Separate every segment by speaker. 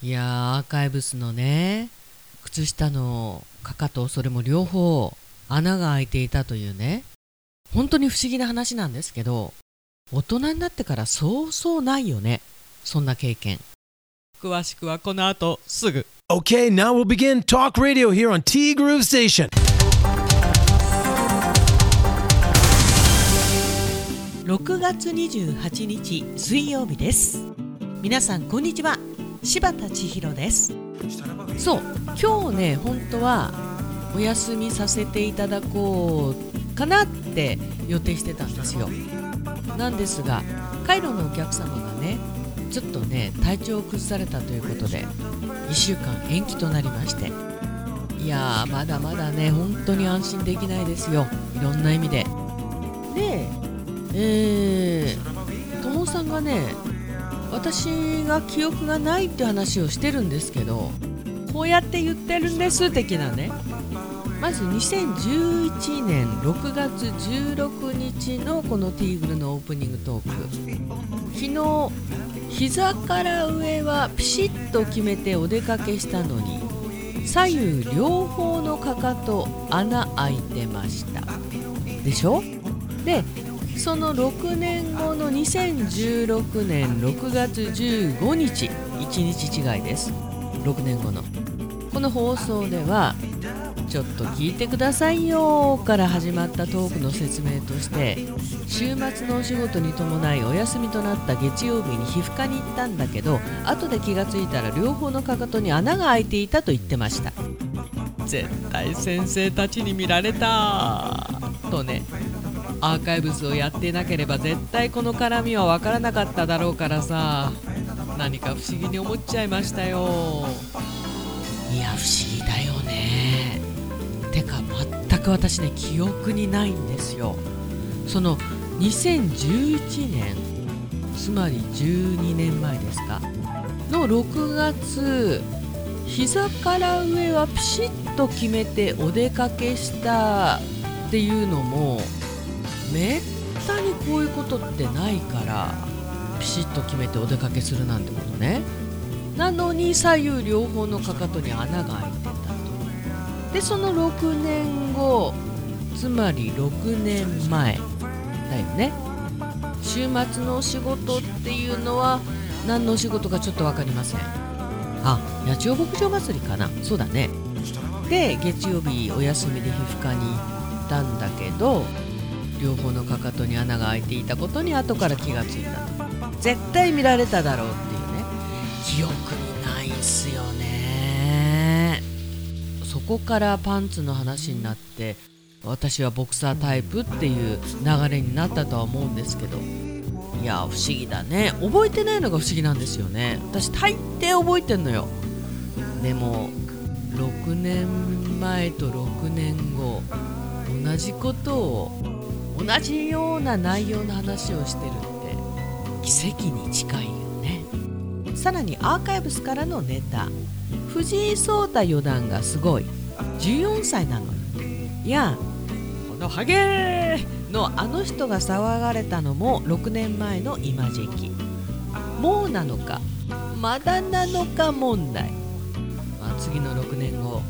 Speaker 1: いやーアーカイブスのね靴下のかかとそれも両方穴が開いていたというね本当に不思議な話なんですけど大人になってからそうそうないよねそんな経験。詳しくはこの後すぐ。
Speaker 2: Okay, now we'll begin Talk Radio here on T Groove Station.
Speaker 1: 6月28日水曜日です。皆さんこんにちは柴田千尋です。そう今日ね本当はお休みさせていただこうかなって予定してたんですよ。なんですがカイロのお客様がねちょっとね体調を崩されたということで1週間延期となりまして。いやまだまだね本当に安心できないですよ。いろんな意味で。でえー、ともさんがね私が記憶がないって話をしてるんですけどこうやって言ってるんです的なね。まず2011年6月16日のこのティーグルのオープニングトーク。昨日膝から上はピシッと決めてお出かけしたのに左右両方のかかと穴開いてました。でしょ？でその6年後の2016年6月15日1日違いです。6年後の。この放送ではちょっと聞いてくださいよから始まったトークの説明として週末のお仕事に伴いお休みとなった月曜日に皮膚科に行ったんだけど後で気がついたら両方のかかとに穴が開いていたと言ってました。絶対先生たちに見られたとね。アーカイブスをやってなければ絶対この絡みは分からなかっただろうからさ。何か不思議に思っちゃいましたよ。いや不思議だよね。てか全く私ね記憶にないんですよ。その2011年つまり12年前ですか。の6月膝から上はピシッと決めてお出かけしたっていうのもめったにこういうことってないからピシッと決めてお出かけするなんてことね。なのに左右両方のかかとに穴が開いてたと。でその6年後つまり6年前だよね。週末のお仕事っていうのは何のお仕事かちょっと分かりません。あ八千代牧場祭りかな。そうだね。で月曜日お休みで皮膚科に行ったんだけど両方のかかとに穴が開いていたことに後から気がついた。絶対見られただろうっていうね。記憶にないんすよね。そこからパンツの話になって私はボクサータイプっていう流れになったとは思うんですけど。いや不思議だね。覚えてないのが不思議なんですよね。私大抵覚えてんのよ。でも6年前と6年後同じことを同じような内容の話をしてるって奇跡に近いよね。さらにアーカイブスからのネタ。藤井聡太四段がすごい。14歳なのいやこのハゲのあの人が騒がれたのも6年前の今時期。もうなのか。まだなのか問題、まあ、次の6年後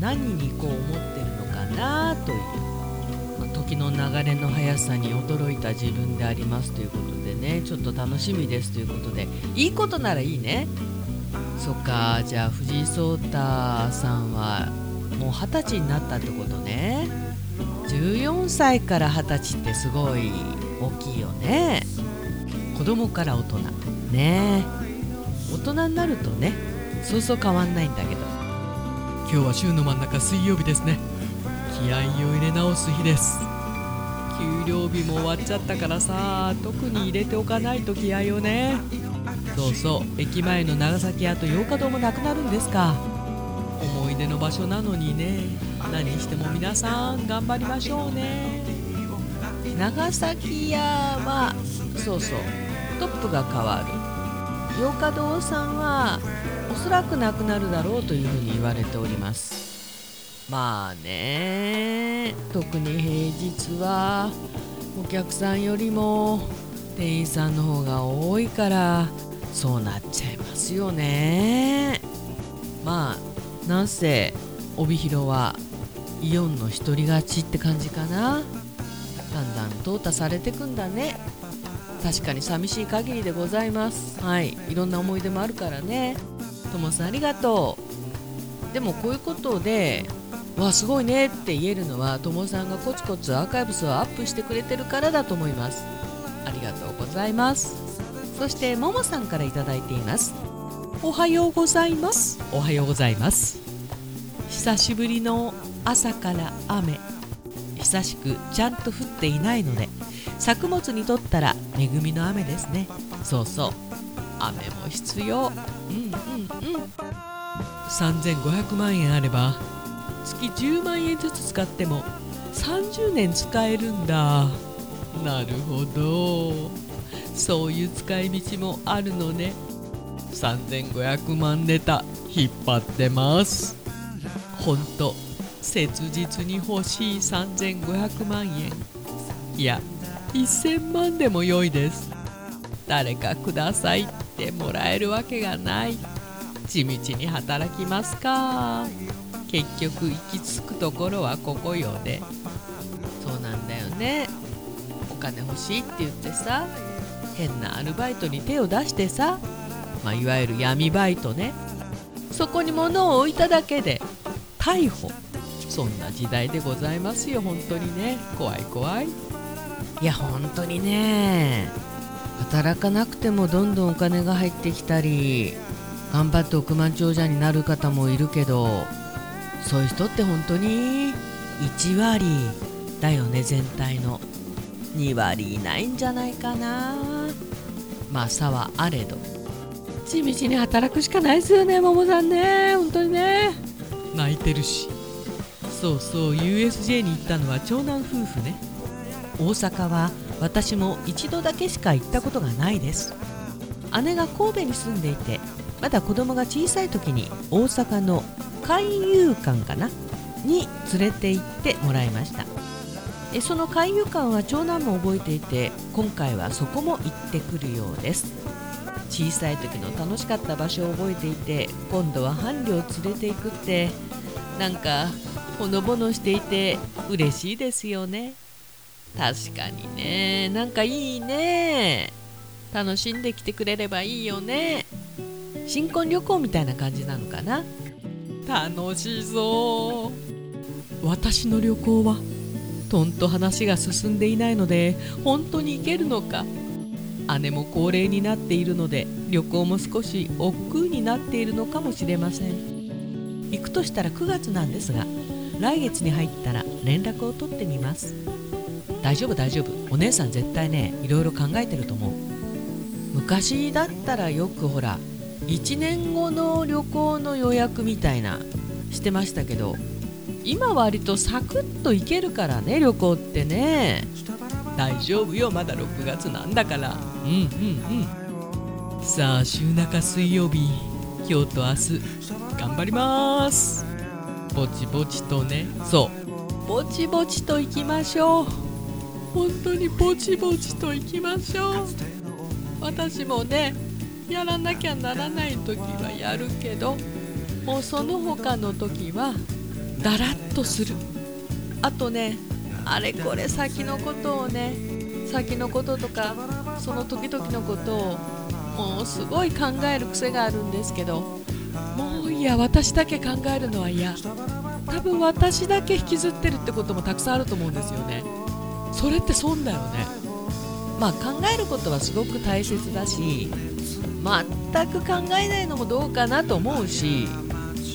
Speaker 1: 何にこう思ってるのかなという。時の流れの速さに驚いた自分でありますということでね。ちょっと楽しみですということで。いいことならいいね。そっか。じゃあ藤井聡太さんはもう二十歳になったってことね。14歳から二十歳ってすごい大きいよね。子供から大人。ね。大人になるとねそうそう変わんないんだけど。今日は週の真ん中水曜日ですね。気合を入れ直す日です。給料日も終わっちゃったからさ特に入れておかないと気合をね。そうそう。駅前の長崎屋と洋華堂もなくなるんですか。思い出の場所なのにね。何しても皆さん頑張りましょうね。長崎屋はそうそう。トップが変わる。洋華堂さんはおそらくなくなるだろうというふうに言われております。まあね。特に平日はお客さんよりも店員さんの方が多いからそうなっちゃいますよね。まあなんせ帯広はイオンの独り勝ちって感じかな。だんだん淘汰されてくんだね。確かに寂しい限りでございます。はい。いろんな思い出もあるからね。ともさんありがとう。でもこういうことでわすごいねって言えるのはともさんがコツコツアーカイブスをアップしてくれてるからだと思います。ありがとうございます。そしてももさんから頂いています。おはようございます。おはようございます。久しぶりの朝から雨。久しくちゃんと降っていないので作物にとったら恵みの雨ですね。そうそう。雨も必要。うんうんうん。3500万円あれば月10万円ずつ使っても30年使えるんだ。なるほど。そういう使い道もあるのね。3500万ネタ引っ張ってます。ほんと切実に欲しい3500万円。いや1000万でも良いです。誰かくださいってもらえるわけがない。地道に働きますか。結局行き着くところはここよね。そうなんだよね。お金欲しいって言ってさ変なアルバイトに手を出してさ、まあ、いわゆる闇バイトね。そこに物を置いただけで逮捕。そんな時代でございますよ。本当にね。怖い怖い。いや本当にね。働かなくてもどんどんお金が入ってきたり頑張って億万長者になる方もいるけどそういう人って本当に1割だよね全体の2割いないんじゃないかな。まあ差はあれど。地道に働くしかないですよねももさんね。本当にね。泣いてるし。そうそう USJ に行ったのは長男夫婦ね。大阪は私も一度だけしか行ったことがないです。姉が神戸に住んでいてまだ子供が小さい時に大阪の海遊館かな？に連れて行ってもらいました。えその海遊館は長男も覚えていて今回はそこも行ってくるようです。小さい時の楽しかった場所を覚えていて今度は伴侶を連れて行くってなんかほのぼのしていて嬉しいですよね。確かにね。なんかいいね。楽しんできてくれればいいよね。新婚旅行みたいな感じなのかな？楽しそう私の旅行はとんと話が進んでいないので本当に行けるのか。姉も高齢になっているので旅行も少し億劫になっているのかもしれません。行くとしたら9月なんですが来月に入ったら連絡を取ってみます。大丈夫大丈夫。お姉さん絶対ねいろいろ考えてると思う。昔だったらよくほら1年後の旅行の予約みたいなしてましたけど今割とサクッと行けるからね旅行ってね。大丈夫よまだ6月なんだから。うんうんうん。さあ週中水曜日今日と明日頑張ります。ぼちぼちとね。そう。ぼちぼちと行きましょう。本当にぼちぼちと行きましょう。私もねやらなきゃならない時はやるけどもうその他の時はだらっとする。あとねあれこれ先のことをね先のこととかその時々のことをもうすごい考える癖があるんですけどもういや私だけ考えるのは嫌。多分私だけ引きずってるってこともたくさんあると思うんですよね。それって損だよね。まあ考えることはすごく大切だし全く考えないのもどうかなと思うし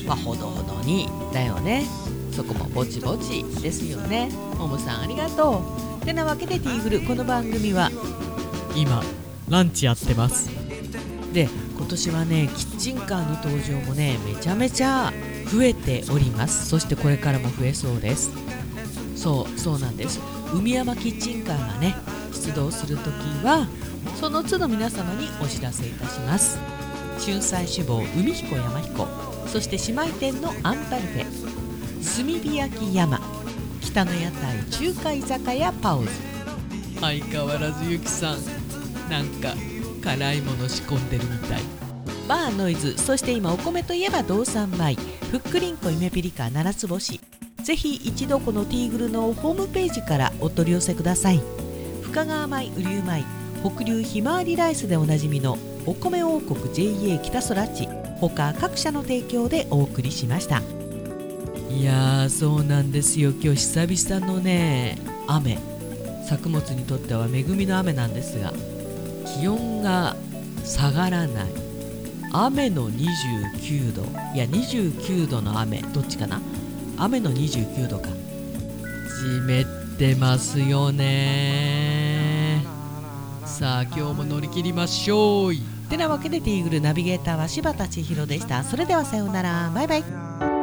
Speaker 1: まあほどほどにだよね。そこもぼちぼちですよね。ももさんありがとう。てなわけでティーフルこの番組は今ランチやってます。で今年はねキッチンカーの登場もねめちゃめちゃ増えております。そしてこれからも増えそうです。そうそうなんです。海山キッチンカーがね出動するときはその都度皆様にお知らせいたします。春菜志望海彦山彦そして姉妹店のアンパルフェ炭火焼き山北の屋台中華居酒屋パオズ。相変わらずゆきさんなんか辛いもの仕込んでるみたい。バーノイズそして今お米といえば道産米ふっくりんこ夢ピリカ七つ星。ぜひ一度このティーグルのホームページからお取り寄せください。深川米雨竜米北流ひまわりライスでおなじみのお米王国 JA 北空地他各社の提供でお送りしました。いやーそうなんですよ。今日久々のね雨。作物にとっては恵みの雨なんですが気温が下がらない。雨の29度。いや29度の雨。どっちかな？雨の29度か。湿ってますよねさあ今日も乗り切りましょう。てなわけでティーグルナビゲーターは柴田千尋でした。それではさようなら。バイバイ。